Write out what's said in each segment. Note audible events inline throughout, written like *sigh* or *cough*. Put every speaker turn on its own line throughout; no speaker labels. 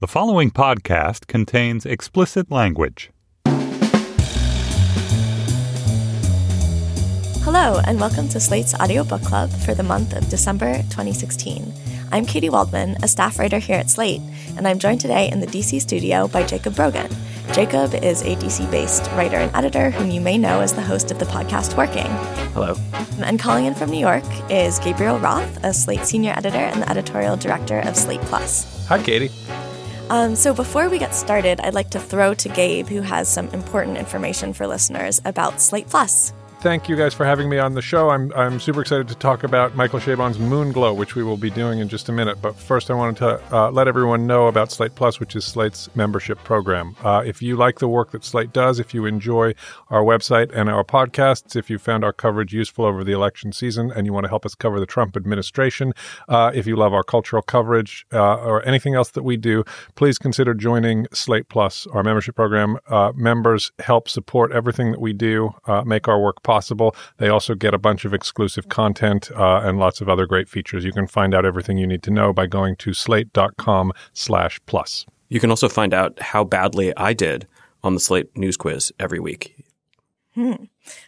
The following podcast contains explicit language.
Hello, and welcome to Slate's Audiobook Club for the month of December 2016. I'm Katy Waldman, a staff writer here at Slate, and I'm joined today in the DC studio by Jacob Brogan. Jacob is a DC based writer and editor whom you may know as the host of the podcast Working.
Hello.
And calling in from New York is Gabriel Roth, a Slate senior editor and the editorial director of Slate Plus.
Hi, Katy.
Um, so before we get started, I'd like to throw to Gabe, who has some important information for listeners about Slate Plus
thank you guys for having me on the show. I'm, I'm super excited to talk about Michael Chabon's Moonglow, which we will be doing in just a minute. But first, I wanted to uh, let everyone know about Slate Plus, which is Slate's membership program. Uh, if you like the work that Slate does, if you enjoy our website and our podcasts, if you found our coverage useful over the election season and you want to help us cover the Trump administration, uh, if you love our cultural coverage uh, or anything else that we do, please consider joining Slate Plus, our membership program. Uh, members help support everything that we do, uh, make our work possible possible. They also get a bunch of exclusive content uh, and lots of other great features. You can find out everything you need to know by going to slate.com slash plus.
You can also find out how badly I did on the Slate News Quiz every week.
Hmm.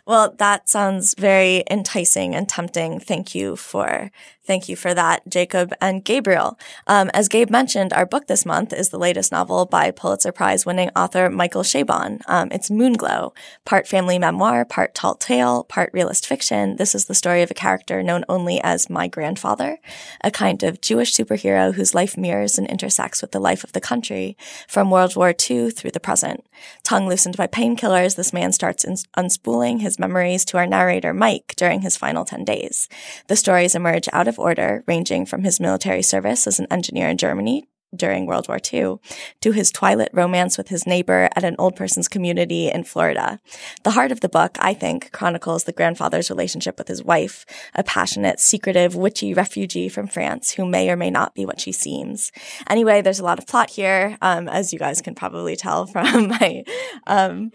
Well, that sounds very enticing and tempting. Thank you for thank you for that, Jacob and Gabriel. Um, as Gabe mentioned, our book this month is the latest novel by Pulitzer Prize winning author Michael Chabon. Um, it's Moonglow, part family memoir, part tall tale, part realist fiction. This is the story of a character known only as my grandfather, a kind of Jewish superhero whose life mirrors and intersects with the life of the country from World War II through the present. Tongue loosened by painkillers, this man starts unspooling his memories to our narrator, Mike, during his final 10 days. The stories emerge out of order, ranging from his military service as an engineer in Germany during World War II, to his twilight romance with his neighbor at an old person's community in Florida. The heart of the book, I think, chronicles the grandfather's relationship with his wife, a passionate, secretive, witchy refugee from France who may or may not be what she seems. Anyway, there's a lot of plot here, um, as you guys can probably tell from *laughs* my um,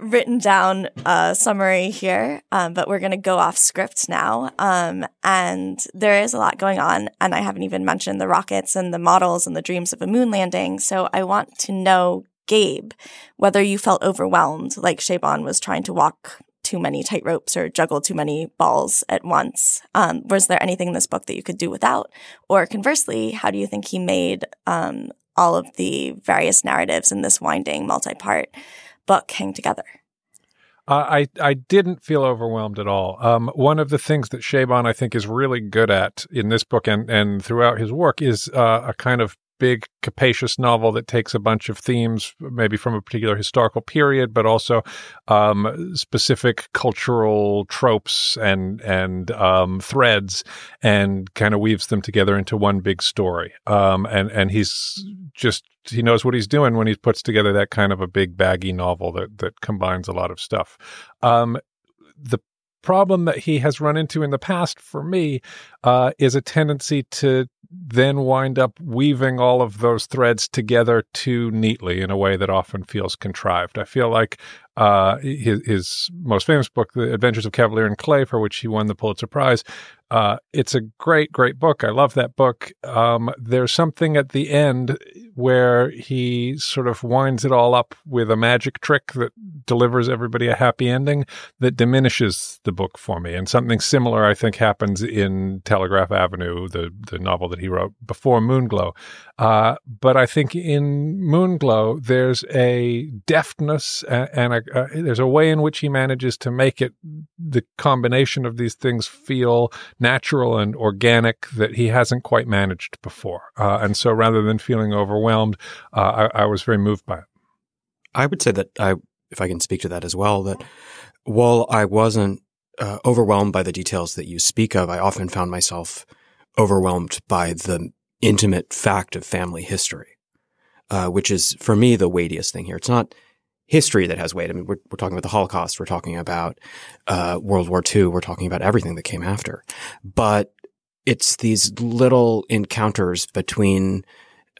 written down a summary here, um, but we're going to go off script now. Um, and there is a lot going on, and I haven't even mentioned the rockets and the models and the dreams of a moon landing. So I want to know, Gabe, whether you felt overwhelmed, like Chabon was trying to walk too many tight ropes or juggle too many balls at once. Um, was there anything in this book that you could do without? Or conversely, how do you think he made um, all of the various narratives in this winding multi-part book hang together?
Uh, I I didn't feel overwhelmed at all. Um, one of the things that Chabon I think is really good at in this book and and throughout his work is uh, a kind of big capacious novel that takes a bunch of themes maybe from a particular historical period but also um, specific cultural tropes and and um, threads and kind of weaves them together into one big story. Um, and and he's just he knows what he's doing when he puts together that kind of a big baggy novel that that combines a lot of stuff. Um, the problem that he has run into in the past for me uh, is a tendency to then wind up weaving all of those threads together too neatly in a way that often feels contrived. I feel like uh, his, his, most famous book, The Adventures of Kavalier and Clay, for which he won the Pulitzer Prize, uh, it's a great, great book. I love that book. Um, there's something at the end where he sort of winds it all up with a magic trick that delivers everybody a happy ending that diminishes the book for me. And something similar, I think, happens in Telegraph Avenue, the the novel that he wrote before Moonglow. Uh, but I think in Moonglow, there's a deftness and, and uh, there's a way in which he manages to make it the combination of these things feel natural and organic that he hasn't quite managed before. Uh, and so rather than feeling overwhelmed, uh, I, I was very moved by it.
I would say that I, if I can speak to that as well, that while I wasn't uh, overwhelmed by the details that you speak of, I often found myself overwhelmed by the intimate fact of family history, uh, which is for me the weightiest thing here. It's not history that has weight. I mean, we're, we're talking about the Holocaust, we're talking about uh, World War II, we're talking about everything that came after, but it's these little encounters between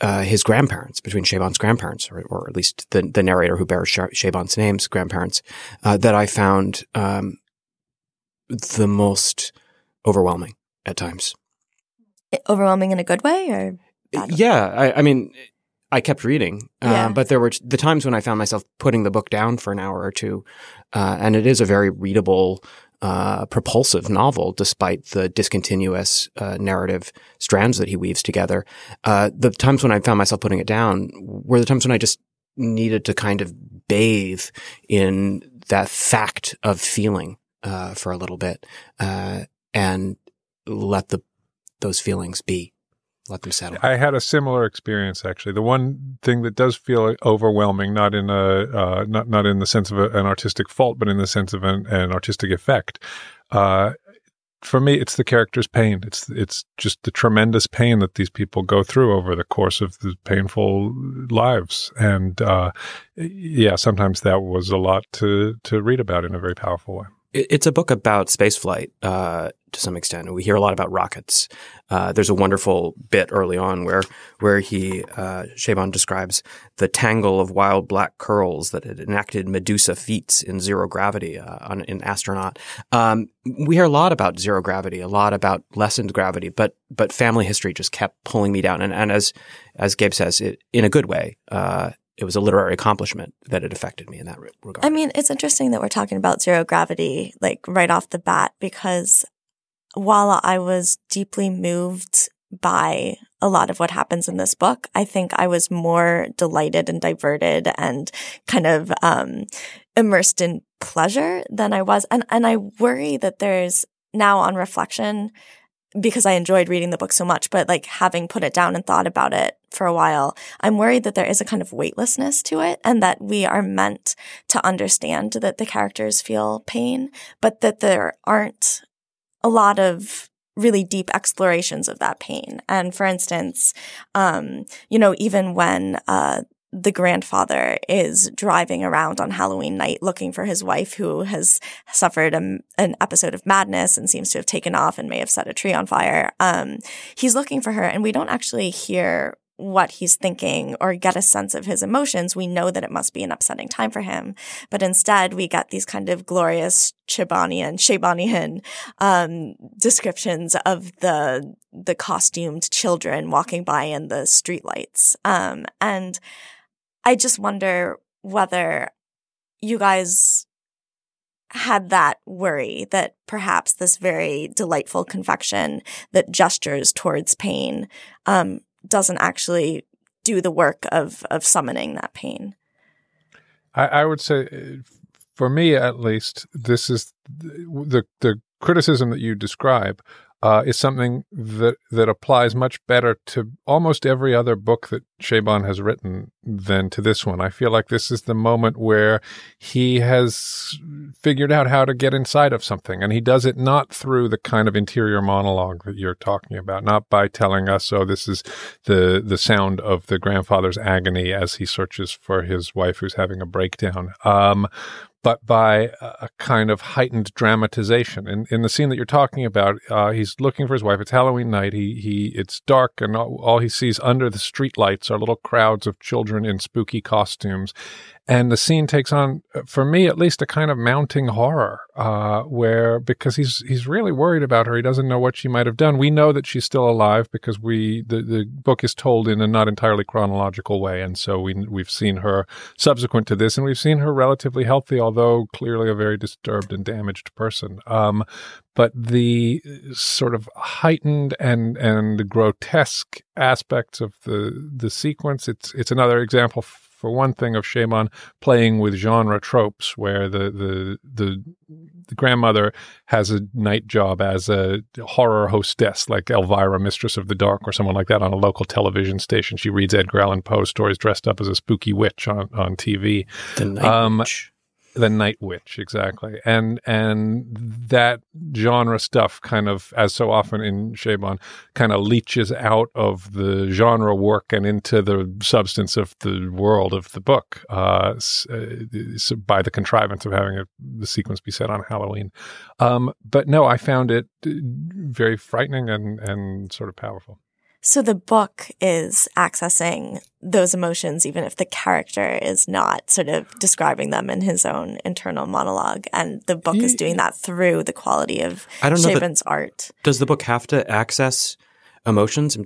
uh, his grandparents, between Chabon's grandparents, or, or, at least the, the narrator who bears Chabon's name's grandparents, uh, that I found um, the most overwhelming at times.
Overwhelming in a good way, or
yeah, I, I, mean, I kept reading, uh, but there were the times when I found myself putting the book down for an hour or two, uh, and it is a very readable uh, propulsive novel, despite the discontinuous uh, narrative strands that he weaves together. Uh, the times when I found myself putting it down were the times when I just needed to kind of bathe in that fact of feeling uh, for a little bit uh, and let the those feelings be let them settle.
I had a similar experience actually. The one thing that does feel overwhelming, not in a uh, not not in the sense of a, an artistic fault, but in the sense of an, an artistic effect. Uh, for me, it's the character's pain. It's it's just the tremendous pain that these people go through over the course of the painful lives, and uh, yeah, sometimes that was a lot to to read about in a very powerful way
it's a book about spaceflight uh, to some extent. We hear a lot about rockets. Uh, there's a wonderful bit early on where where he uh, describes the tangle of wild black curls that had enacted Medusa feats in zero gravity uh, on, in astronaut. Um, we hear a lot about zero gravity, a lot about lessened gravity, but but family history just kept pulling me down. And, and as as Gabe says, it, in a good way. Uh, it was a literary accomplishment that it affected me in that regard.
I mean, it's interesting that we're talking about zero gravity, like right off the bat, because while I was deeply moved by a lot of what happens in this book, I think I was more delighted and diverted and kind of, um, immersed in pleasure than I was. And, and I worry that there's now on reflection, because I enjoyed reading the book so much, but like having put it down and thought about it for a while, I'm worried that there is a kind of weightlessness to it and that we are meant to understand that the characters feel pain, but that there aren't a lot of really deep explorations of that pain. And for instance, um, you know, even when, uh, the grandfather is driving around on Halloween night looking for his wife who has suffered a, an episode of madness and seems to have taken off and may have set a tree on fire. Um, he's looking for her and we don't actually hear what he's thinking or get a sense of his emotions, we know that it must be an upsetting time for him. But instead, we get these kind of glorious Chabonian, Chabonian, um, descriptions of the, the costumed children walking by in the streetlights. Um, and I just wonder whether you guys had that worry that perhaps this very delightful confection that gestures towards pain um, doesn't actually do the work of of summoning that pain.
I, I would say, uh, for me at least, this is the the criticism that you describe uh, is something that that applies much better to almost every other book that Chabon has written than to this one. I feel like this is the moment where he has figured out how to get inside of something, and he does it not through the kind of interior monologue that you're talking about, not by telling us, "Oh, this is the the sound of the grandfather's agony as he searches for his wife who's having a breakdown," um, but by a kind of heightened dramatization. In, in the scene that you're talking about, uh, he's looking for his wife. It's Halloween night. He he. It's dark, and all, all he sees under the streetlights are little crowds of children in spooky costumes, and the scene takes on, for me at least, a kind of mounting horror, uh, where because he's he's really worried about her. He doesn't know what she might have done. We know that she's still alive because we the, the book is told in a not entirely chronological way, and so we we've seen her subsequent to this, and we've seen her relatively healthy, although clearly a very disturbed and damaged person. Um, but the sort of heightened and and grotesque aspects of the the sequence, it's it's another example for one thing, of Chabon playing with genre tropes, where the, the the the, grandmother has a night job as a horror hostess, like Elvira, Mistress of the Dark, or someone like that on a local television station. She reads Edgar Allan Poe stories dressed up as a spooky witch on on TV.
The night um, witch
the Night Witch, exactly, and and that genre stuff kind of, as so often in Chabon, kind of leaches out of the genre work and into the substance of the world of the book uh, uh by the contrivance of having a, the sequence be set on Halloween. Um, but no, I found it uh, very frightening and and sort of powerful.
So the book is accessing those emotions, even if the character is not sort of describing them in his own internal monologue. And the book is doing that through the quality of I don't know Chabon's art.
Does the book have to access emotions?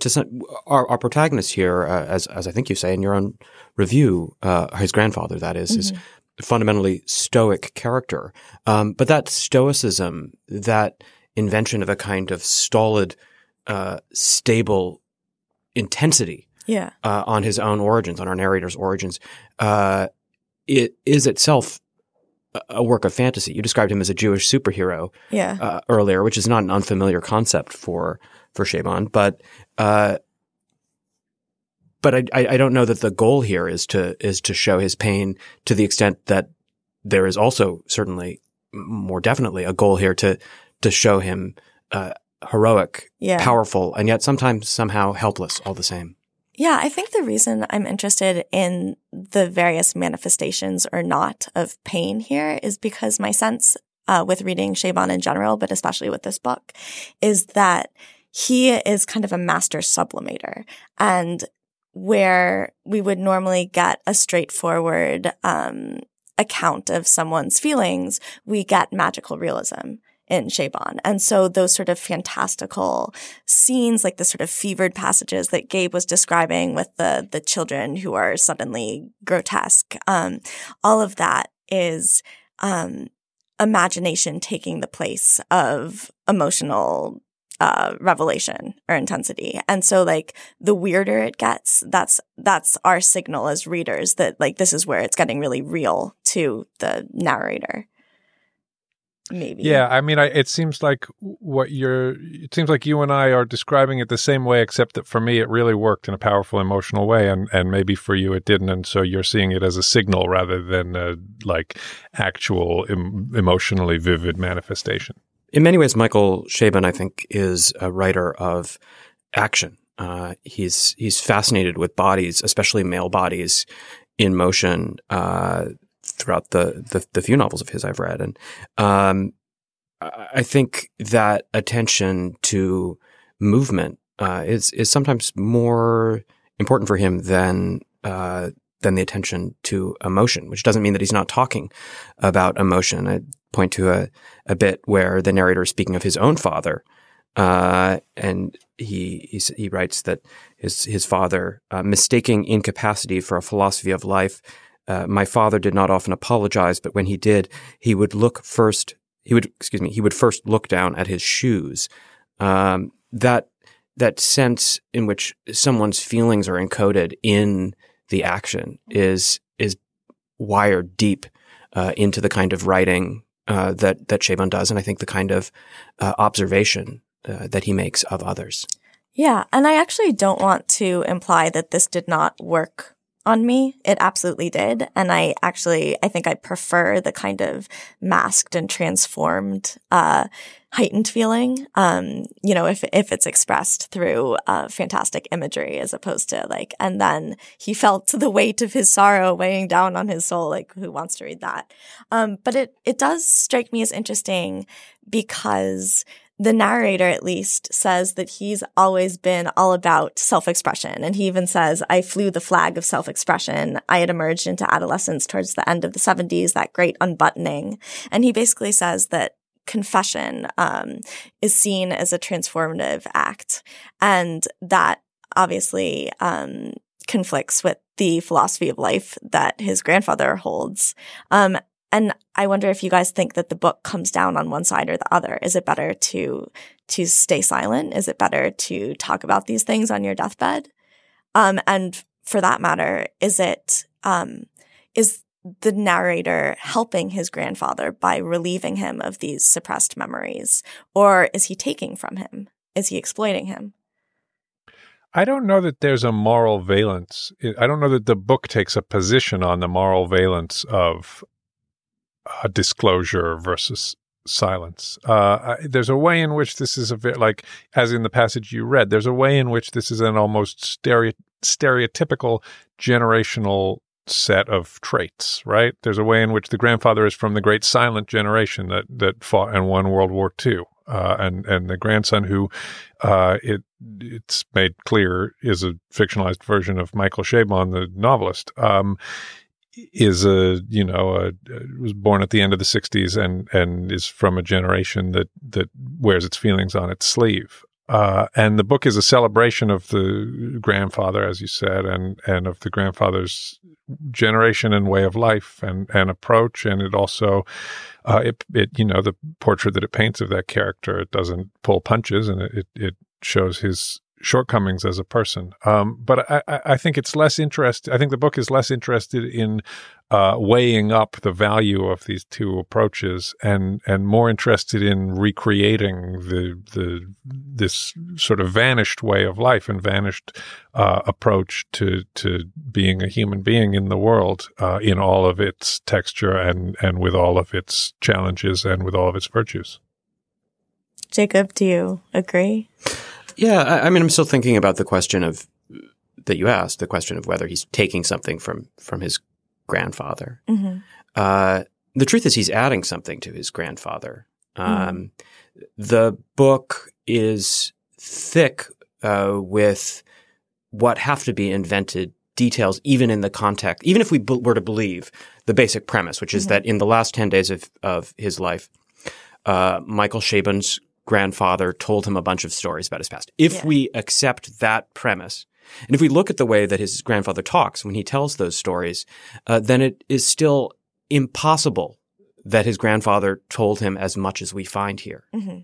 Our, our protagonist here, uh, as, as I think you say in your own review, uh, his grandfather, that is, mm-hmm. is fundamentally stoic character. Um, but that stoicism, that invention of a kind of stolid, uh, stable intensity
yeah.
Uh, on his own origins, on our narrator's origins, uh, it is itself a work of fantasy. You described him as a Jewish superhero
yeah.
uh, earlier, which is not an unfamiliar concept for for Chabon, but uh, but I, I don't know that the goal here is to is to show his pain to the extent that there is also certainly more definitely a goal here to to show him uh, heroic, yeah. powerful, and yet sometimes somehow helpless all the same.
Yeah, I think the reason I'm interested in the various manifestations or not of pain here is because my sense uh, with reading Chabon in general, but especially with this book, is that he is kind of a master sublimator. And where we would normally get a straightforward um, account of someone's feelings, we get magical realism in Chabon. And so those sort of fantastical scenes, like the sort of fevered passages that Gabe was describing with the, the children who are suddenly grotesque, um, all of that is, um, imagination taking the place of emotional uh, revelation or intensity. And so like the weirder it gets, that's that's our signal as readers that like this is where it's getting really real to the narrator maybe.
Yeah, I mean, I, it seems like what you're. It seems like you and I are describing it the same way, except that for me, it really worked in a powerful emotional way, and and maybe for you, it didn't, and so you're seeing it as a signal rather than a like actual em- emotionally vivid manifestation.
In many ways, Michael Chabon, I think, is a writer of action. Uh, he's he's fascinated with bodies, especially male bodies in motion. Uh, throughout the, the, the few novels of his I've read, and um, I think that attention to movement uh, is is sometimes more important for him than uh, than the attention to emotion, which doesn't mean that he's not talking about emotion. I point to a, a bit where the narrator is speaking of his own father, uh, and he, he, he writes that his his father uh, mistaking incapacity for a philosophy of life uh, my father did not often apologize, but when he did, he would look first. He would, excuse me, he would first look down at his shoes. Um, that that sense in which someone's feelings are encoded in the action is is wired deep uh, into the kind of writing uh, that that Chabon does, and I think the kind of uh, observation uh, that he makes of others.
Yeah, and I actually don't want to imply that this did not work on me. It absolutely did. And I actually, I think I prefer the kind of masked and transformed, uh, heightened feeling. Um, you know, if, if it's expressed through, uh, fantastic imagery as opposed to like, and then he felt the weight of his sorrow weighing down on his soul. Like, who wants to read that? Um, but it, it does strike me as interesting because the narrator at least says that he's always been all about self-expression. And he even says i flew the flag of self-expression. I had emerged into adolescence towards the end of the 70s that great unbuttoning. And he basically says that confession um, is seen as a transformative act. And that obviously um, conflicts with the philosophy of life that his grandfather holds. Um, and I wonder if you guys think that the book comes down on one side or the other. Is it better to to stay silent? Is it better to talk about these things on your deathbed? Um, and for that matter, is it um, is the narrator helping his grandfather by relieving him of these suppressed memories, or is he taking from him? Is he exploiting him?
I don't know that there's a moral valence. I don't know that the book takes a position on the moral valence of uh, disclosure versus silence. Uh, there's a way in which this is a bit like, as in the passage you read, there's a way in which this is an almost stereo- stereotypical generational set of traits, right? There's a way in which the grandfather is from the great silent generation that, that fought and won World War II. Uh, and and the grandson who uh, it it's made clear is a fictionalized version of Michael Chabon, the novelist. Um, is a you know a, was born at the end of the 60s and and is from a generation that that wears its feelings on its sleeve. Uh, and the book is a celebration of the grandfather as you said and and of the grandfather's generation and way of life and and approach. And it also uh, it, it you know the portrait that it paints of that character it doesn't pull punches and it it shows his shortcomings as a person. Um, but I, I, think it's less interested. I think the book is less interested in uh, weighing up the value of these two approaches, and and more interested in recreating the the this sort of vanished way of life and vanished uh, approach to to being a human being in the world uh, in all of its texture and and with all of its challenges and with all of its virtues.
Jacob, do you agree?
Yeah, I, I, mean, I'm still thinking about the question of that you asked, the question of whether he's taking something from from his grandfather. Mm-hmm. Uh, the truth is, he's adding something to his grandfather. Um, mm-hmm. The book is thick uh, with what have to be invented details, even in the context, even if we b- were to believe the basic premise, which is mm-hmm. that in the last 10 days of, of his life, uh, Michael Chabon's grandfather told him a bunch of stories about his past. If yeah. we accept that premise, and if we look at the way that his grandfather talks when he tells those stories, uh, then it is still impossible that his grandfather told him as much as we find here. Mm-hmm.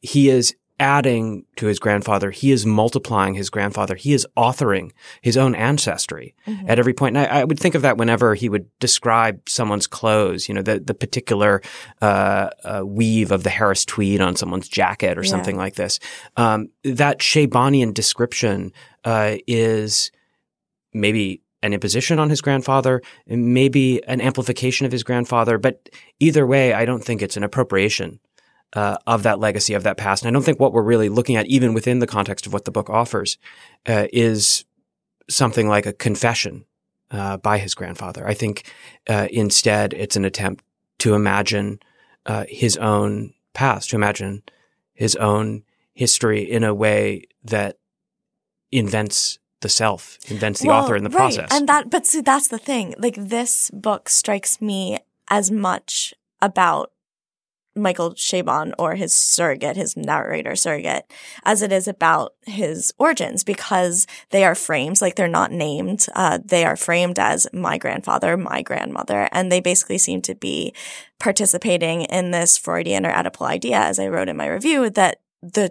He is adding to his grandfather. He is multiplying his grandfather. He is authoring his own ancestry mm-hmm. at every point. And I, I, would think of that whenever he would describe someone's clothes, you know, the, the particular uh, uh, weave of the Harris tweed on someone's jacket or yeah. something like this. Um, that Chabonian description uh, is maybe an imposition on his grandfather, maybe an amplification of his grandfather, but either way, I don't think it's an appropriation uh, of that legacy, of that past. And I don't think what we're really looking at, even within the context of what the book offers, uh, is something like a confession uh, by his grandfather. I think uh, instead it's an attempt to imagine uh, his own past, to imagine his own history in a way that invents the self, invents the well, author in the right. process.
And that, but see, that's the thing. Like this book strikes me as much about Michael Chabon or his surrogate, his narrator surrogate, as it is about his origins because they are framed, like they're not named. Uh, they are framed as my grandfather, my grandmother, and they basically seem to be participating in this Freudian or Oedipal idea, as I wrote in my review, that the,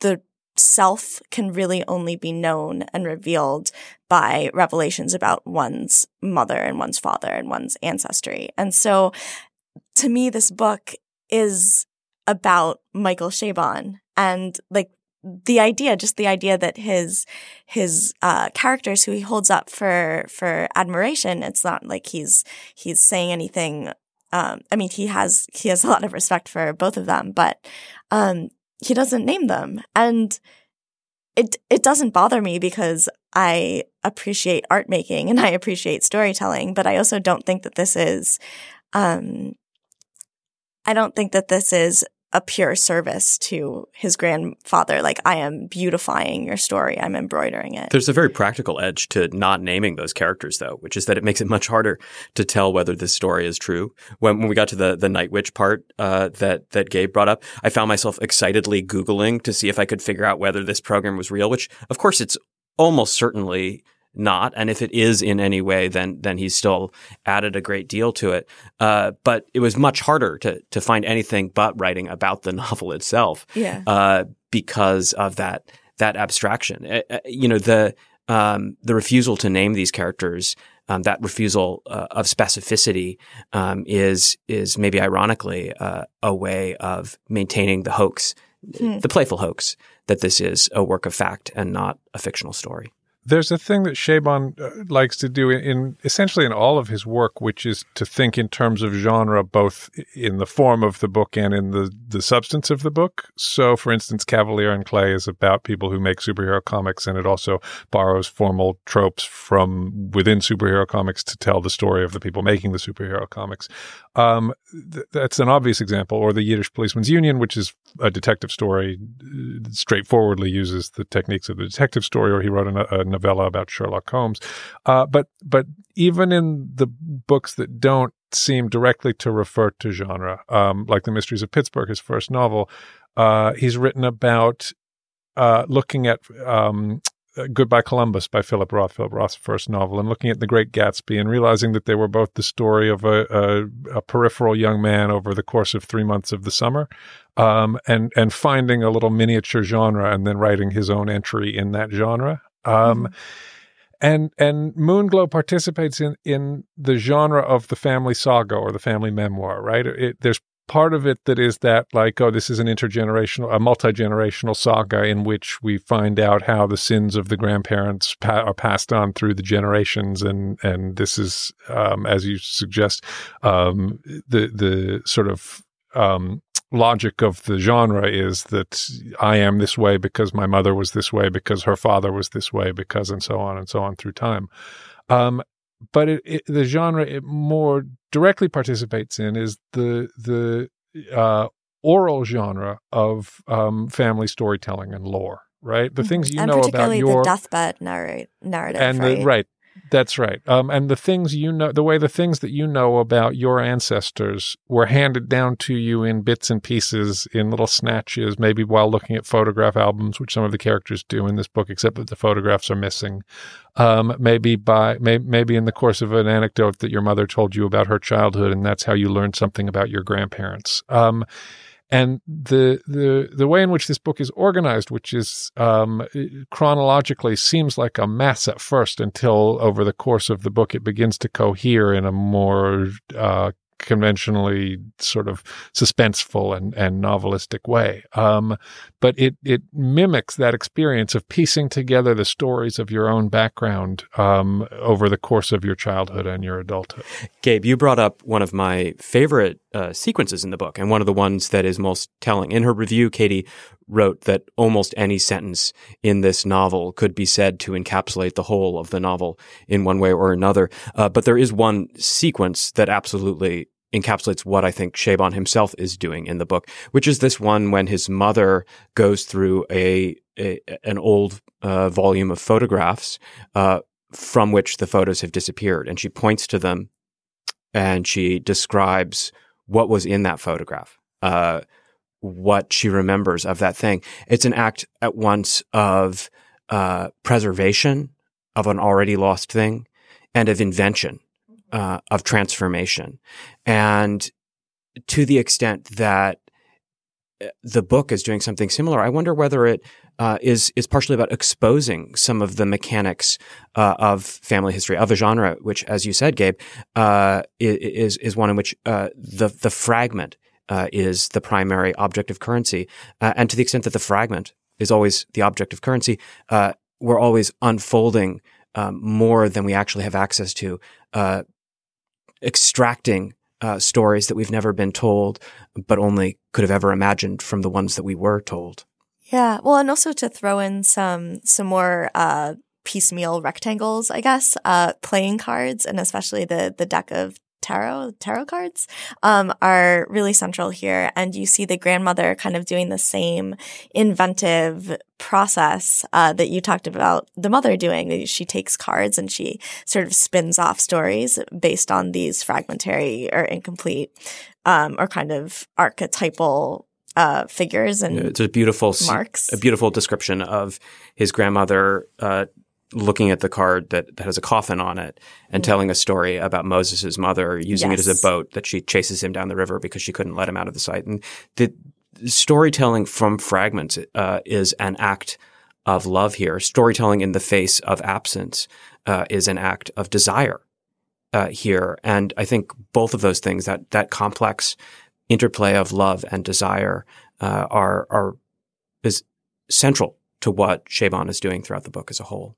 the self can really only be known and revealed by revelations about one's mother and one's father and one's ancestry. And so to me, this book is about Michael Chabon and like the idea, just the idea that his his uh, characters who he holds up for for admiration, it's not like he's he's saying anything. Um, I mean, he has he has *laughs* a lot of respect for both of them, but um, he doesn't name them, and it it doesn't bother me because I appreciate art making and I appreciate storytelling, but I also don't think that this is um, I don't think that this is a pure service to his grandfather. Like, I am beautifying your story. I'm embroidering it.
There's a very practical edge to not naming those characters, though, which is that it makes it much harder to tell whether this story is true. When, when we got to the, the Night Witch part uh, that, that Gabe brought up, I found myself excitedly Googling to see if I could figure out whether this program was real, which, of course, it's almost certainly not. And if it is in any way, then then he's still added a great deal to it. Uh, but it was much harder to to find anything but writing about the *laughs* novel itself.
Yeah.
Uh, because of that that abstraction. Uh, uh, you know the um, the refusal to name these characters. Um, that refusal uh, of specificity um, is is maybe ironically uh, a way of maintaining the hoax,
Hmm.
the playful hoax that this is a work of fact and not a fictional story.
There's a thing that Chabon uh, likes to do in, in essentially in all of his work, which is to think in terms of genre, both in the form of the book and in the, the substance of the book. So, for instance, Kavalier and Clay is about people who make superhero comics, and it also borrows formal tropes from within superhero comics to tell the story of the people making the superhero comics. Um, th- that's an obvious example. Or the Yiddish Policemen's Union, which is a detective story, uh, straightforwardly uses the techniques of the detective story, or he wrote a, a novella about Sherlock Holmes. Uh, but but even in the books that don't seem directly to refer to genre, um, like The Mysteries of Pittsburgh, his first novel, uh, he's written about uh, looking at um, Goodbye Columbus by Philip Roth, Philip Roth's first novel, and looking at The Great Gatsby and realizing that they were both the story of a, a, a peripheral young man over the course of three months of the summer, um, and and finding a little miniature genre and then writing his own entry in that genre. Um,
Mhm.
And and Moonglow participates in in the genre of the family saga or the family memoir, right? It, there's part of it that is that like oh this is an intergenerational a multi-generational saga in which we find out how the sins of the grandparents pa- are passed on through the generations and and this is um, as you suggest um, the the sort of um, logic of the genre is that I am this way because my mother was this way because her father was this way because and so on and so on through time um, but it, it, the genre it more directly participates in is the the uh, oral genre of um, family storytelling and lore, right? The things you
Mm-hmm. and
know about
particularly
your
the deathbed narrate, narrative,
and
right?
the, right, that's right. Um, and the things you know, the way the things that you know about your ancestors were handed down to you in bits and pieces, in little snatches, maybe while looking at photograph albums, which some of the characters do in this book, except that the photographs are missing. Um, maybe by may, maybe in the course of an anecdote that your mother told you about her childhood, and that's how you learned something about your grandparents. Um, and the the the way in which this book is organized, which is um, chronologically, seems like a mess at first until over the course of the book it begins to cohere in a more uh, conventionally sort of suspenseful and, and novelistic way. Um, but it it mimics that experience of piecing together the stories of your own background um, over the course of your childhood and your adulthood.
Gabe, you brought up one of my favorite uh, sequences in the book, and one of the ones that is most telling. In her review, Katy wrote that almost any sentence in this novel could be said to encapsulate the whole of the novel in one way or another. Uh, but there is one sequence that absolutely encapsulates what I think Chabon himself is doing in the book, which is this one when his mother goes through a, a an old uh, volume of photographs uh, from which the photos have disappeared, and she points to them and she describes what was in that photograph, uh, what she remembers of that thing. It's an act at once of uh, preservation of an already lost thing and of invention, uh, of transformation. And to the extent that uh, the book is doing something similar, I wonder whether it uh, is is partially about exposing some of the mechanics uh, of family history of a genre, which, as you said, Gabe, uh, is is one in which uh, the the fragment uh, is the primary object of currency, uh, and to the extent that the fragment is always the object of currency, uh, we're always unfolding um, more than we actually have access to, uh, extracting uh, stories that we've never been told, but only could have ever imagined from the ones that we were told.
Yeah. Well, and also to throw in some some more uh, piecemeal rectangles, I guess, uh, playing cards, and especially the the deck of tarot tarot cards um, are really central here, and you see the grandmother kind of doing the same inventive process uh, that you talked about the mother doing. She takes cards and she sort of spins off stories based on these fragmentary or incomplete um, or kind of archetypal uh, figures and
it's a beautiful
marks.
a beautiful description of his grandmother uh, looking at the card that, that has a coffin on it and mm-hmm. telling a story about Moses' mother using yes. it as a boat that she chases him down the river because she couldn't let him out of the sight. And the storytelling from fragments uh, is an act of love here. Storytelling in the face of absence uh, is an act of desire uh, here. And I think both of those things, that that complex interplay of love and desire, uh, are are is central to what Chabon is doing throughout the book as a whole.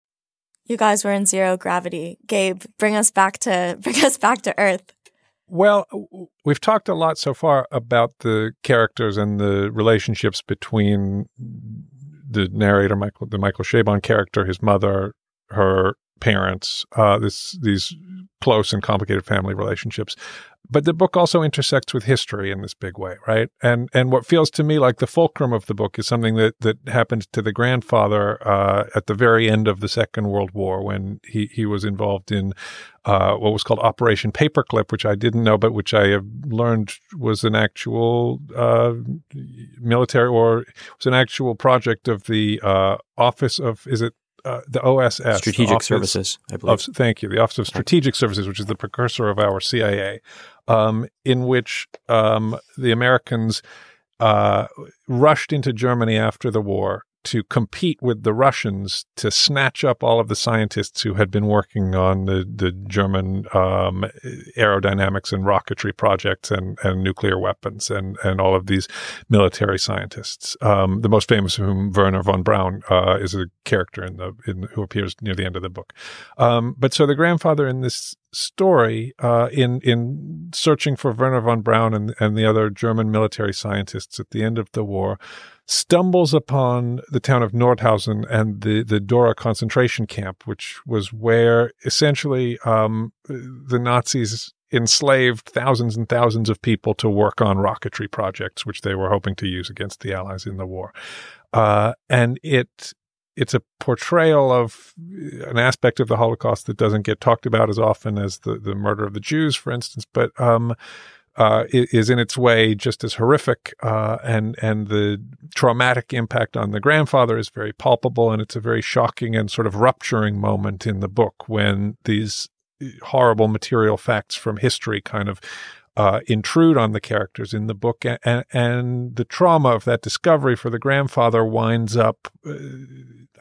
You guys were in zero gravity. Gabe, bring us back to *laughs* bring us back to Earth.
Well, we've talked a lot so far about the characters and the relationships between the narrator, Michael, the Michael Chabon character, his mother, her parents, uh, this these close and complicated family relationships. But the book also intersects with history in this big way, right? And and what feels to me like the fulcrum of the book is something that that happened to the grandfather uh, at the very end of the Second World War when he he was involved in uh, what was called Operation Paperclip, which I didn't know, but which I have learned was an actual uh, military or was an actual project of the uh, Office of is it uh, the OSS,
Strategic
Office
Services, I believe.
Of, thank you, the Office of Strategic Services, which is the precursor of our CIA, um, in which um, the Americans uh, rushed into Germany after the war to compete with the Russians to snatch up all of the scientists who had been working on the, the German um, aerodynamics and rocketry projects and, and nuclear weapons and, and all of these military scientists. Um, the most famous of whom, Wernher von Braun, uh, is a character in the in, who appears near the end of the book. Um, but so the grandfather in this story, uh, in in searching for Wernher von Braun and, and the other German military scientists at the end of the war, stumbles upon the town of Nordhausen and the, the Dora concentration camp, which was where essentially um, the Nazis enslaved thousands and thousands of people to work on rocketry projects, which they were hoping to use against the Allies in the war. Uh, and it it's a portrayal of an aspect of the Holocaust that doesn't get talked about as often as the, the murder of the Jews, for instance. But um, uh, is in its way just as horrific, uh, and and the traumatic impact on the grandfather is very palpable, and it's a very shocking and sort of rupturing moment in the book when these horrible material facts from history kind of uh, intrude on the characters in the book, and, and, the trauma of that discovery for the grandfather winds up. Uh,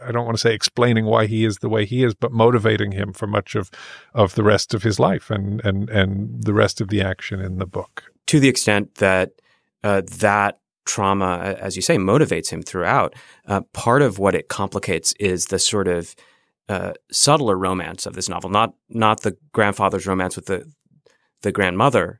I don't want to say explaining why he is the way he is, but motivating him for much of of the rest of his life and and and the rest of the action in the book.
To the extent that uh, that trauma, as you say, motivates him throughout. Uh, part of what it complicates is the sort of uh, subtler romance of this novel, not not the grandfather's romance with the the grandmother,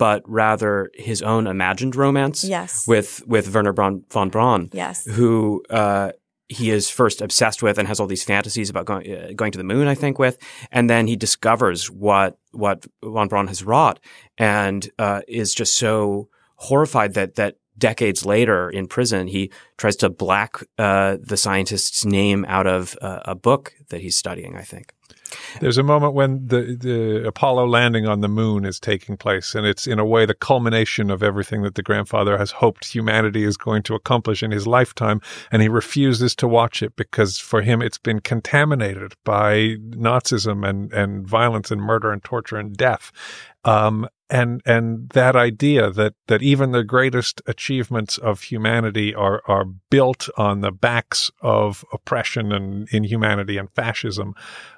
but rather his own imagined romance
yes.
with with Wernher von, von Braun,
yes.
who uh, he is first obsessed with and has all these fantasies about going uh, going to the moon. I think with, and then he discovers what what von Braun has wrought, and uh, is just so horrified that that decades later in prison he tries to black uh, the scientist's name out of uh, a book that he's studying. I think.
There's a moment when the, the Apollo landing on the moon is taking place, and it's in a way the culmination of everything that the grandfather has hoped humanity is going to accomplish in his lifetime, and he refuses to watch it because for him it's been contaminated by Nazism and, and violence and murder and torture and death. Um, and and that idea that that even the greatest achievements of humanity are are built on the backs of oppression and inhumanity and fascism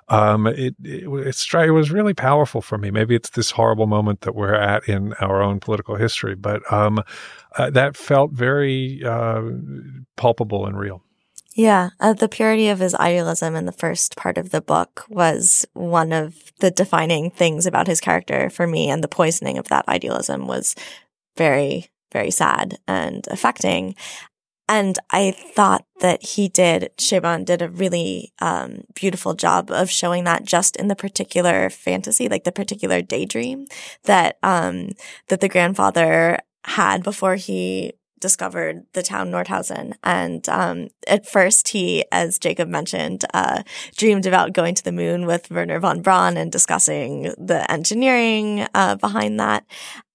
um, it, it, it, was really powerful for me. Maybe it's this horrible moment that we're at in our own political history, but um, uh, that felt very uh, palpable and real.
Yeah, uh, the purity of his idealism in the first part of the book was one of the defining things about his character for me, and the poisoning of that idealism was very, very sad and affecting. And I thought that he did, Chabon did a really um, beautiful job of showing that just in the particular fantasy, like the particular daydream that um, that the grandfather had before he discovered the town Nordhausen. And um, at first, he, as Jacob mentioned, uh, dreamed about going to the moon with Wernher von Braun and discussing the engineering uh, behind that.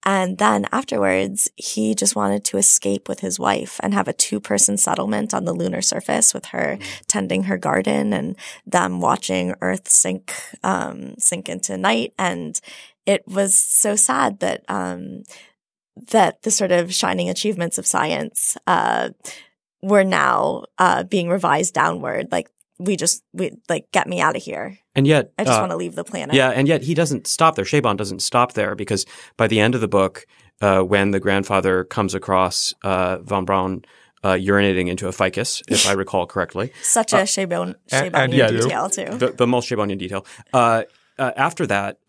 And then afterwards, he just wanted to escape with his wife and have a two person settlement on the lunar surface with her mm-hmm. tending her garden and them watching Earth sink, um, sink into night. And it was so sad that, um, that the sort of shining achievements of science uh, were now uh, being revised downward. Like we just we like get me out of here.
And yet,
I just uh, want to leave the planet.
Yeah, and yet he doesn't stop there. Chabon doesn't stop there because by the end of the book, uh, when the grandfather comes across uh, von Braun. Uh, urinating into a ficus, if I *laughs* recall correctly.
Such a Chabon, Chabonian and, and yeah, detail, too.
The, the most Chabonian detail. after that,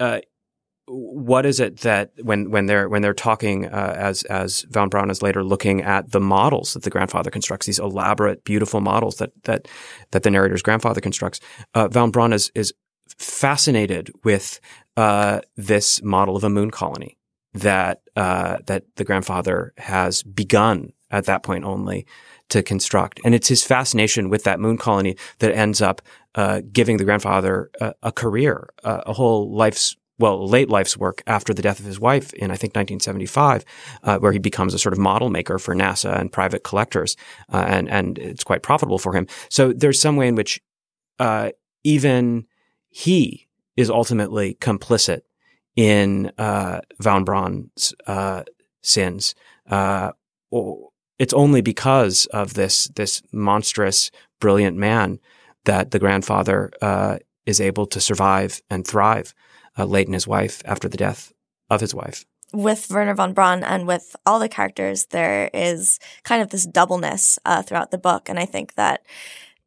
what is it that when when they're when they're talking uh, as as von Braun is later looking at the models that the grandfather constructs these elaborate beautiful models that that that the narrator's grandfather constructs uh, von Braun is is fascinated with uh, this model of a moon colony that uh, that the grandfather has begun at that point only to construct. And it's his fascination with that moon colony that ends up uh, giving the grandfather a, a career a whole life's well, late life's work after the death of his wife in, I think, 1975, uh, where he becomes a sort of model maker for NASA and private collectors. Uh, and, and it's quite profitable for him. So there's some way in which, uh, even he is ultimately complicit in, uh, von Braun's, uh, sins. Uh, it's only because of this, this monstrous, brilliant man that the grandfather, is able to survive and thrive uh, Leighton, his wife, after the death of his wife.
With Wernher von Braun and with all the characters, there is kind of this doubleness uh, throughout the book. And I think that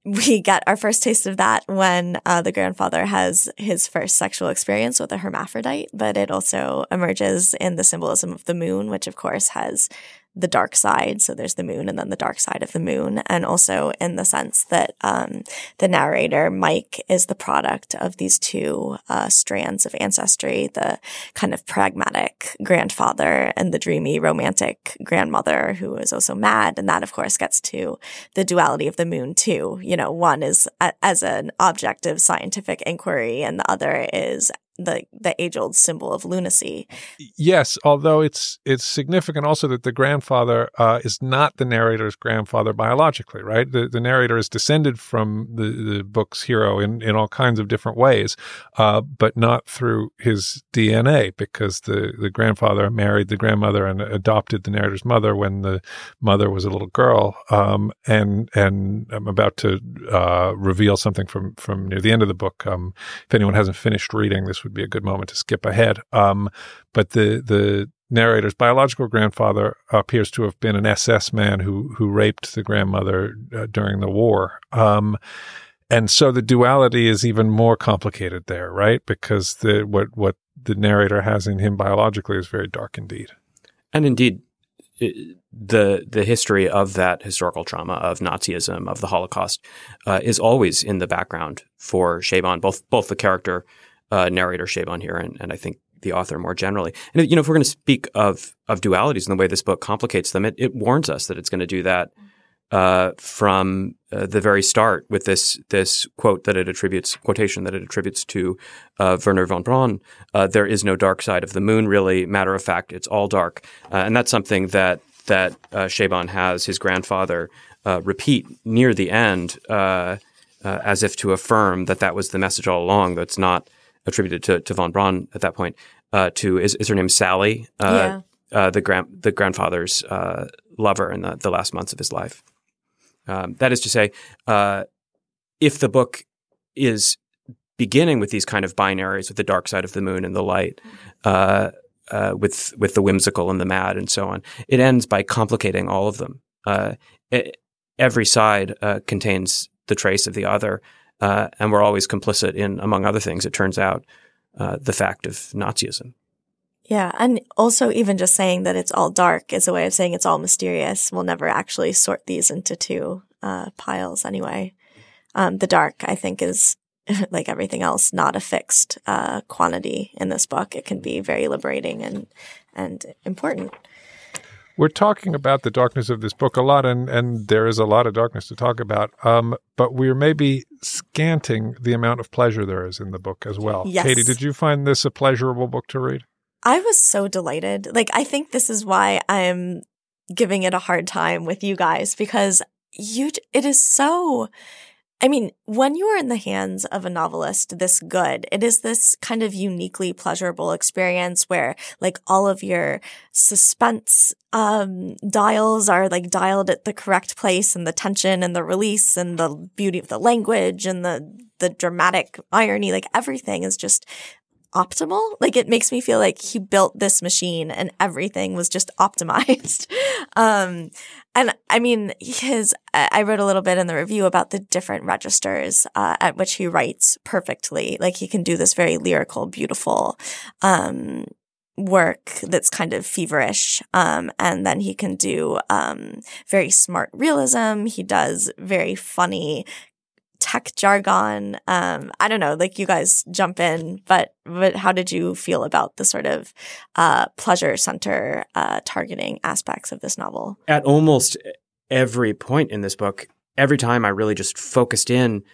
we *laughs* get our first taste of that when uh, the grandfather has his first sexual experience with a hermaphrodite, but it also emerges in the symbolism of the moon, which of course has the dark side. So there's the moon and then the dark side of the moon. And also in the sense that um, the narrator, Mike, is the product of these two uh, strands of ancestry the kind of pragmatic grandfather and the dreamy, romantic grandmother who is also mad. And that, of course, gets to the duality of the moon, too. You know, one is a, as an object of scientific inquiry, and the other is the the age old symbol of lunacy.
Yes, although it's it's significant also that the grandfather uh, is not the narrator's grandfather biologically, right? The the narrator is descended from the, the book's hero in, in all kinds of different ways, uh, but not through his DNA because the, the grandfather married the grandmother and adopted the narrator's mother when the mother was a little girl. Um, and and I'm about to uh, reveal something from from near the end of the book. Um, if anyone hasn't finished reading this would be a good moment to skip ahead. Um, but the the narrator's biological grandfather appears to have been an SS man who who raped the grandmother uh, during the war. Um, and so the duality is even more complicated there, right? Because the what what the narrator has in him biologically is very dark indeed.
And indeed, the the history of that historical trauma of Nazism of the Holocaust uh, is always in the background for Chabon, both both the character uh, narrator Chabon here, and, and I think the author more generally. And you know, if we're going to speak of of dualities and the way this book complicates them, it, it warns us that it's going to do that uh, from uh, the very start with this this quote that it attributes quotation that it attributes to uh, Wernher von Braun. Uh, there is no dark side of the moon. Really, matter of fact, it's all dark, uh, and that's something that that uh, Chabon has his grandfather repeat near the end, as if to affirm that that was the message all along. That's not attributed to, to von Braun at that point. uh, to is, is her name Sally,
yeah.
uh, the grand the grandfather's uh, lover in the, the last months of his life. Um, that is to say, uh, if the book is beginning with these kind of binaries, with the dark side of the moon and the light, uh, uh, with with the whimsical and the mad and so on, it ends by complicating all of them. Uh, it, every side uh, contains the trace of the other, uh, and we're always complicit in, among other things. It turns out, the fact of Nazism.
Yeah. And also even just saying that it's all dark is a way of saying it's all mysterious. We'll never actually sort these into two uh, piles anyway. Um, the dark, I think, is *laughs* like everything else, not a fixed uh, quantity in this book. It can be very liberating and and important.
We're talking about the darkness of this book a lot, and, and there is a lot of darkness to talk about. Um, but we're maybe scanting the amount of pleasure there is in the book as well.
Yes.
Katy, did you find this a pleasurable book to read?
I was so delighted. Like, I think this is why I'm giving it a hard time with you guys because you, it is so, I mean, when you are in the hands of a novelist this good, it is this kind of uniquely pleasurable experience where like all of your suspense, um, dials are like dialed at the correct place and the tension and the release and the beauty of the language and the, the dramatic irony, like everything is just optimal. Like it makes me feel like he built this machine and everything was just *laughs* optimized. um, and I mean, his, I wrote a little bit in the review about the different registers, uh, at which he writes perfectly. Like he can do this very lyrical, beautiful, um, work that's kind of feverish. Um, and then he can do, um, very smart realism. He does very funny tech jargon. Um, I don't know, like you guys jump in, but, but how did you feel about the sort of uh, pleasure center uh, targeting aspects of this novel?
At almost every point in this book, every time I really just focused in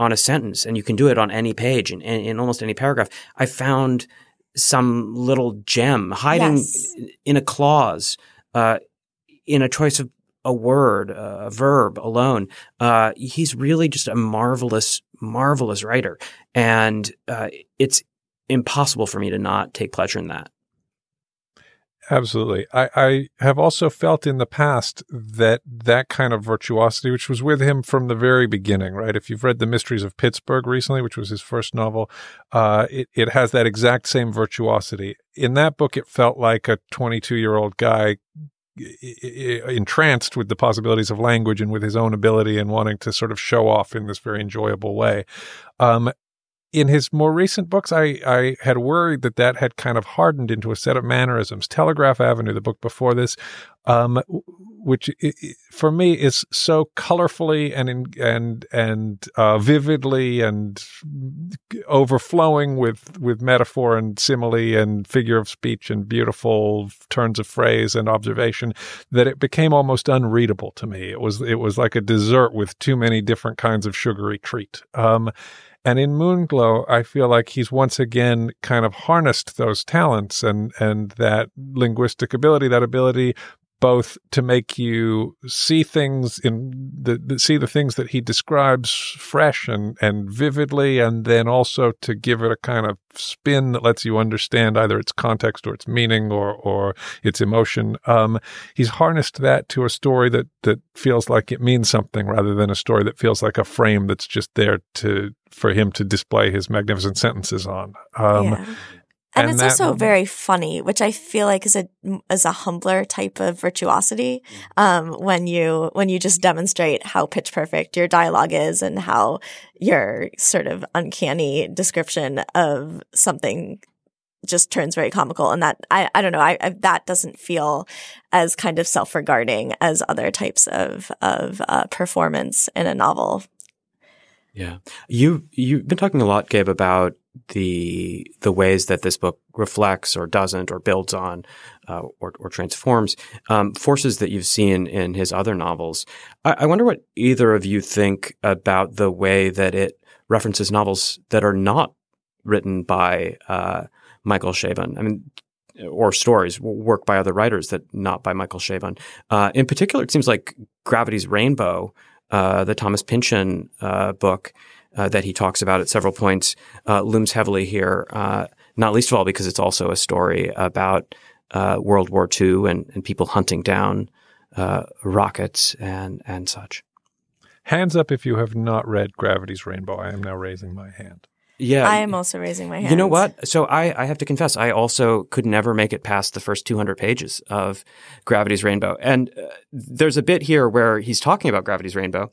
on a sentence, and you can do it on any page in, in, in almost any paragraph, I found some little gem hiding
Yes.
in a clause, uh, in a choice of a word, a verb alone. Uh, he's really just a marvelous, marvelous writer. And uh, it's impossible for me to not take pleasure in that.
Absolutely. I, I have also felt in the past that that kind of virtuosity, which was with him from the very beginning, right? If you've read The Mysteries of Pittsburgh recently, which was his first novel, uh, it, it has that exact same virtuosity. In that book, it felt like a 22 year old guy entranced with the possibilities of language and with his own ability and wanting to sort of show off in this very enjoyable way. Um, in his more recent books, I, I had worried that that had kind of hardened into a set of mannerisms. Telegraph Avenue, the book before this, um, which for me is so colorfully and and and uh, vividly and overflowing with with metaphor and simile and figure of speech and beautiful turns of phrase and observation that it became almost unreadable to me. It was it was like a dessert with too many different kinds of sugary treat. Um, and in Moonglow, I feel like he's once again kind of harnessed those talents and and that linguistic ability, that ability both to make you see things in the, the see the things that he describes fresh and and vividly, and then also to give it a kind of spin that lets you understand either its context or its meaning or or its emotion. Um, he's harnessed that to a story that that feels like it means something rather than a story that feels like a frame that's just there to for him to display his magnificent sentences on. Um,
yeah. And,
and
it's
that
also very funny, which I feel like is a is a humbler type of virtuosity. Um, when you when you just demonstrate how pitch perfect your dialogue is and how your sort of uncanny description of something just turns very comical, and that I I don't know I, I that doesn't feel as kind of self regarding as other types of of uh, performance in a novel.
Yeah. You you've been talking a lot, Gabe, about the the ways that this book reflects or doesn't or builds on uh, or, or transforms um, forces that you've seen in his other novels. I, I wonder what either of you think about the way that it references novels that are not written by uh, Michael Chabon. I mean, or stories work by other writers that not by Michael Chabon. Uh, in particular, it seems like Gravity's Rainbow, uh, the Thomas Pynchon uh, book uh, that he talks about at several points, uh, looms heavily here. Uh, not least of all because it's also a story about uh, World War II and, and people hunting down rockets and and such.
Hands up if you have not read Gravity's Rainbow. I am now raising my hand.
Yeah,
I am also raising my hand.
You know what? So I, I have to confess, I also could never make it past the first 200 pages of Gravity's Rainbow. And uh, there's a bit here where he's talking about Gravity's Rainbow,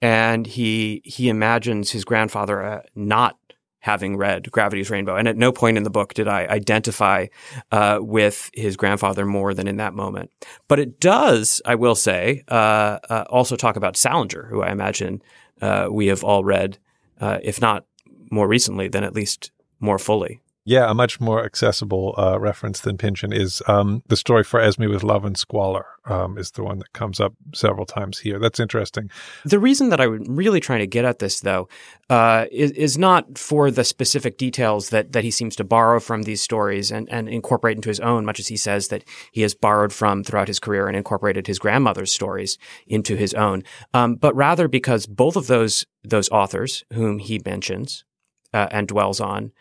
and he he imagines his grandfather uh, not having read Gravity's Rainbow. And at no point in the book did I identify uh, with his grandfather more than in that moment. But it does, I will say, uh, uh, also talk about Salinger, who I imagine uh, we have all read, uh, if not more recently, then at least more fully.
Yeah, a much more accessible uh, reference than Pynchon is um, the story for Esme with Love and Squalor um, is the one that comes up several times here. That's interesting.
The reason that I'm really trying to get at this, though, uh, is, is not for the specific details that, that he seems to borrow from these stories and, and incorporate into his own, much as he says that he has borrowed from throughout his career and incorporated his grandmother's stories into his own, um, but rather because both of those those authors whom he mentions uh, and dwells on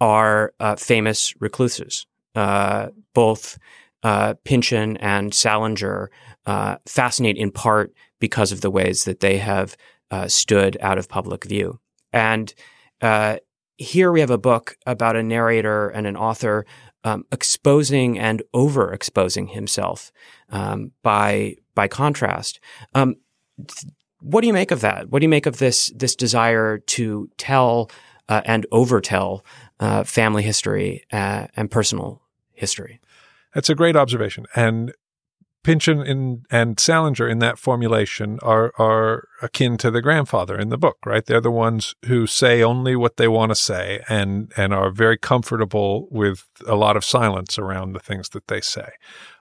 are uh, famous recluses. Uh, both uh, Pynchon and Salinger uh, fascinate in part because of the ways that they have stood out of public view. And here we have a book about a narrator and an author um, exposing and overexposing himself um, by by contrast. Um, what do you make of that? What do you make of this this desire to tell uh, and overtell uh, family history uh, and personal history.
That's a great observation. And Pynchon in, and Salinger in that formulation are are akin to the grandfather in the book, right? They're the ones who say only what they want to say and and are very comfortable with a lot of silence around the things that they say.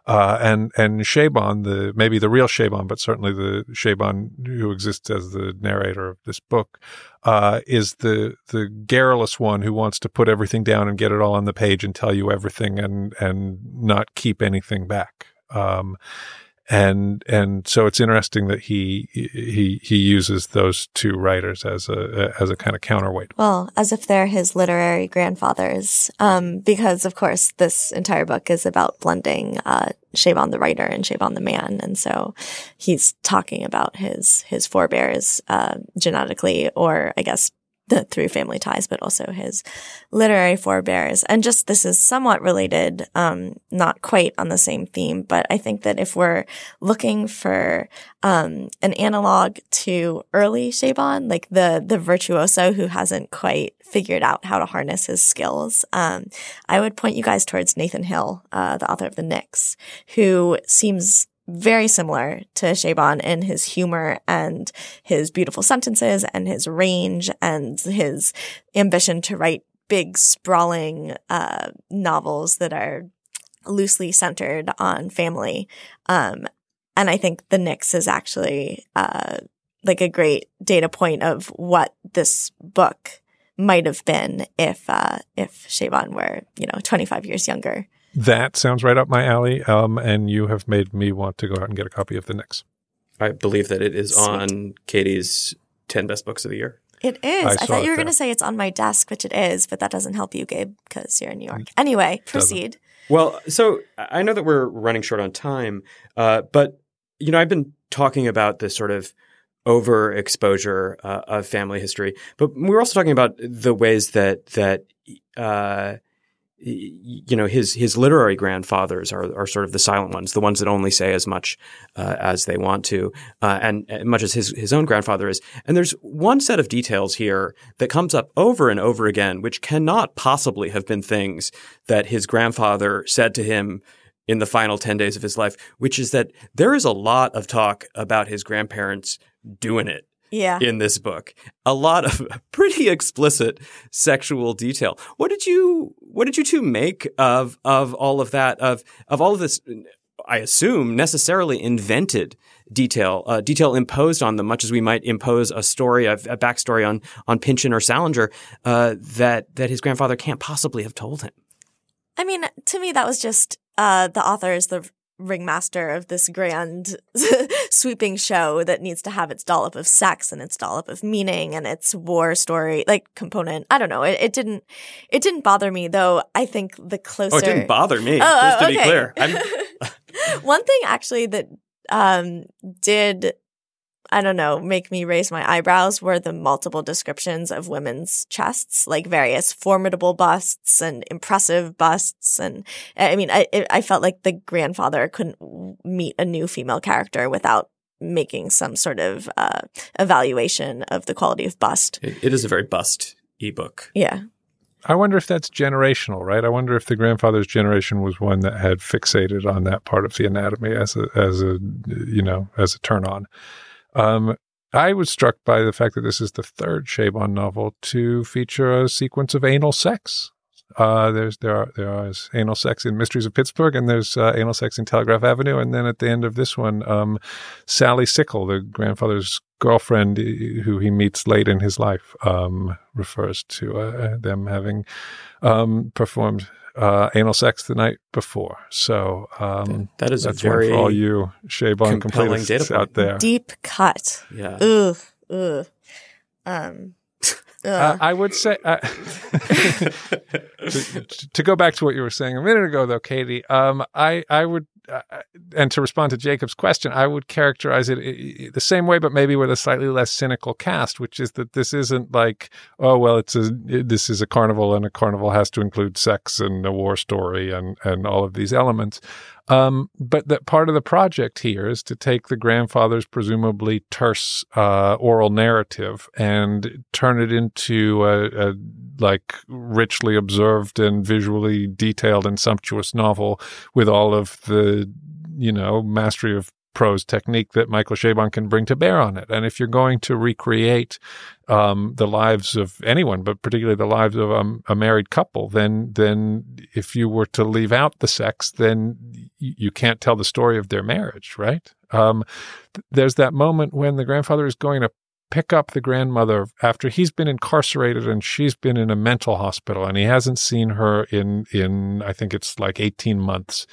Uh, and and Chabon, the maybe the real Chabon, but certainly the Chabon who exists as the narrator of this book, uh, is the the garrulous one who wants to put everything down and get it all on the page and tell you everything and and not keep anything back. Um, and and so it's interesting that he he he uses those two writers as a as a kind of counterweight.
Well, as if they're his literary grandfathers, um, because of course this entire book is about blending uh, Chabon the writer and Chabon the man, and so he's talking about his his forebears uh, genetically, or I guess the, through family ties, but also his literary forebears. And just this is somewhat related, um, not quite on the same theme, but I think that if we're looking for um, an analog to early Chabon, like the the virtuoso who hasn't quite figured out how to harness his skills, um, I would point you guys towards Nathan Hill, uh, the author of The Nix, who seems very similar to Chabon in his humor and his beautiful sentences and his range and his ambition to write big, sprawling uh, novels that are loosely centered on family. Um, and I think The Nix is actually uh, like a great data point of what this book might have been if uh, if Chabon were, you know, 25 years younger.
That sounds right up my alley. Um, and you have made me want to go out and get a copy of the Nix.
I believe that it is Sweet. on Katy's 10 best books of the year.
It is. I, I thought you were going to say it's on my desk, which it is, but that doesn't help you, Gabe, because you're in New York. Anyway, proceed.
Well, so I know that we're running short on time, uh, but you know, I've been talking about this sort of overexposure uh, of family history, but we are also talking about the ways that that uh, you know his his literary grandfathers are are sort of the silent ones, the ones that only say as much uh, as they want to, uh, and, and, much as his his own grandfather is. And there's one set of details here that comes up over and over again, which cannot possibly have been things that his grandfather said to him in the final ten days of his life, which is that there is a lot of talk about his grandparents doing it
yeah.
in this book. A lot of *laughs* pretty explicit sexual detail. What did you what did you two make of of all of that of of all of this I assume necessarily invented detail, uh, detail imposed on them, much as we might impose a story, a, a backstory on on Pynchon or Salinger uh, that that his grandfather can't possibly have told him.
I mean, to me, that was just uh, the authors, the ringmaster of this grand *laughs* sweeping show that needs to have its dollop of sex and its dollop of meaning and its war story like component. I don't know. It, it didn't it didn't bother me though. I think the closer
Oh, it didn't bother me.
Oh,
just to
oh,
be clear. *laughs*
One thing actually that um did I don't know, make me raise my eyebrows were the multiple descriptions of women's chests, like various formidable busts and impressive busts. And I mean, I, I felt like the grandfather couldn't meet a new female character without making some sort of uh, evaluation of the quality of bust.
it, it is a very bust ebook.
Yeah.
I wonder if that's generational, right? I wonder if the grandfather's generation was one that had fixated on that part of the anatomy as a as a you know as a turn on. Um, I was struck by the fact that this is the third Chabon novel to feature a sequence of anal sex. Uh, there's there are there is anal sex in Mysteries of Pittsburgh, and there's uh, anal sex in Telegraph Avenue, and then at the end of this one, um, Sally Siegel, the grandfather's girlfriend, who he meets late in his life, um, refers to uh, them having um, performed uh, anal sex the night before. So um,
That is a
that's
very
one for all you Chabon
compelling data
completists
point.
out there.
Deep cut.
yeah. *laughs*
Ugh. Ugh. Um,
Uh. I would say uh, *laughs* to, to go back to what you were saying a minute ago, though, Katy. Um, I I would uh, and to respond to Jacob's question, I would characterize it the same way, but maybe with a slightly less cynical cast, which is that this isn't like, oh well, it's a this is a carnival, and a carnival has to include sex and a war story and and all of these elements. Um, but that part of the project here is to take the grandfather's presumably terse uh, oral narrative and turn it into a, a like richly observed and visually detailed and sumptuous novel with all of the you know mastery of prose technique that Michael Chabon can bring to bear on it. And if you're going to recreate um, the lives of anyone, but particularly the lives of um, a married couple, then then if you were to leave out the sex, then you can't tell the story of their marriage, right? Um, th- there's that moment when the grandfather is going to pick up the grandmother after he's been incarcerated and she's been in a mental hospital and he hasn't seen her in in I think it's like 18 months.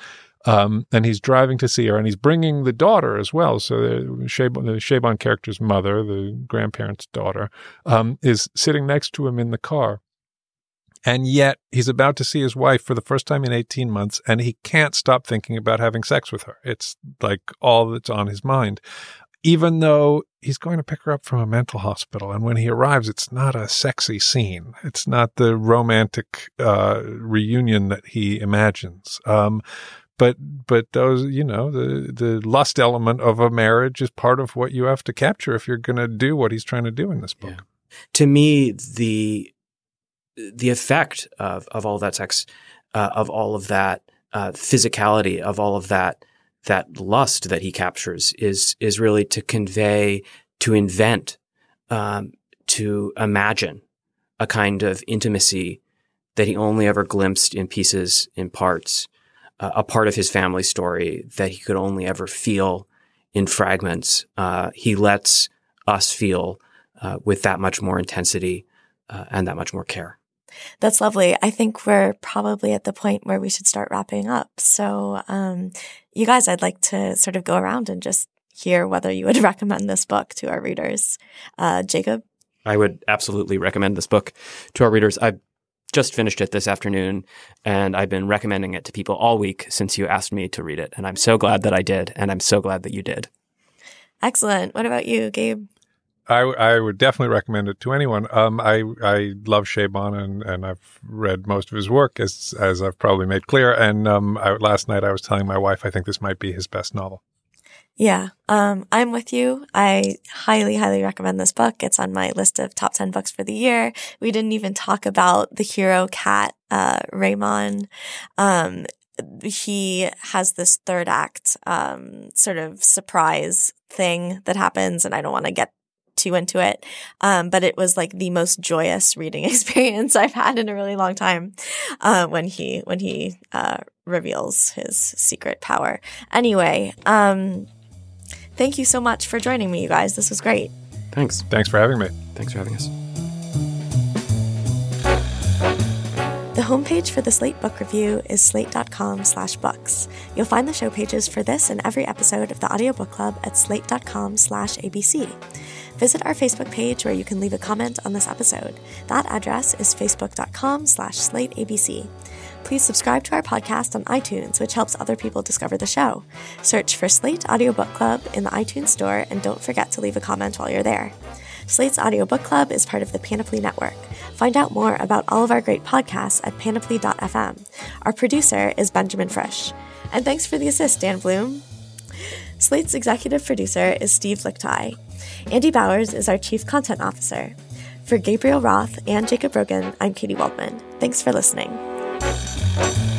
Um, and he's driving to see her, and he's bringing the daughter as well. So the Chabon, the Chabon character's mother, the grandparent's daughter, um, is sitting next to him in the car. And yet he's about to see his wife for the first time in 18 months, and he can't stop thinking about having sex with her. It's like all that's on his mind. Even though he's going to pick her up from a mental hospital, and when he arrives, it's not a sexy scene. It's not the romantic uh, reunion that he imagines. Um, but but those you know the the lust element of a marriage is part of what you have to capture if you're going to do what he's trying to do in this book.
Yeah. To me, the the effect of of all that sex, uh, of all of that uh, physicality, of all of that that lust that he captures is is really to convey, to invent, um, to imagine a kind of intimacy that he only ever glimpsed in pieces, in parts, a part of his family story that he could only ever feel in fragments. Uh, he lets us feel uh, with that much more intensity uh, and that much more care.
That's lovely. I think we're probably at the point where we should start wrapping up. So, um, you guys, I'd like to sort of go around and just hear whether you would *laughs* recommend this book to our readers. Uh, Jacob?
I would absolutely recommend this book to our readers. I just finished it this afternoon and I've been recommending it to people all week since you asked me to read it. And I'm so glad that I did. And I'm so glad that you did.
Excellent. What about you, Gabe?
I, I would definitely recommend it to anyone. Um, I I love Chabon and, and I've read most of his work as as I've probably made clear. And um, I, last night I was telling my wife I think this might be his best novel.
Yeah, um, I'm with you. I highly, highly recommend this book. It's on my list of top 10 books for the year. We didn't even talk about the hero cat, uh, Raymond. Um, he has this third act, um, sort of surprise thing that happens, and I don't want to get too into it. Um, but it was like the most joyous reading *laughs* experience I've had in a really long time, uh, when he, when he, uh, reveals his secret power. Anyway, um, thank you so much for joining me, you guys. This was great.
Thanks.
Thanks for having me.
Thanks for having us.
The homepage for the Slate Book Review is slate.com slash books. You'll find the show pages for this and every episode of the Audiobook Club at slate.com slash ABC. Visit our Facebook page where you can leave a comment on this episode. That address is facebook.com slash slateabc. Please subscribe to our podcast on iTunes, which helps other people discover the show. Search for Slate Audiobook Club in the iTunes Store and don't forget to leave a comment while you're there. Slate's Audiobook Club is part of the Panoply Network. Find out more about all of our great podcasts at panoply.fm. Our producer is Benjamin Frisch. And thanks for the assist, Dan Bloom. Slate's executive producer is Steve Lickteig. Andy Bowers is our chief content officer. For Gabriel Roth and Jacob Brogan, I'm Katy Waldman. Thanks for listening thank you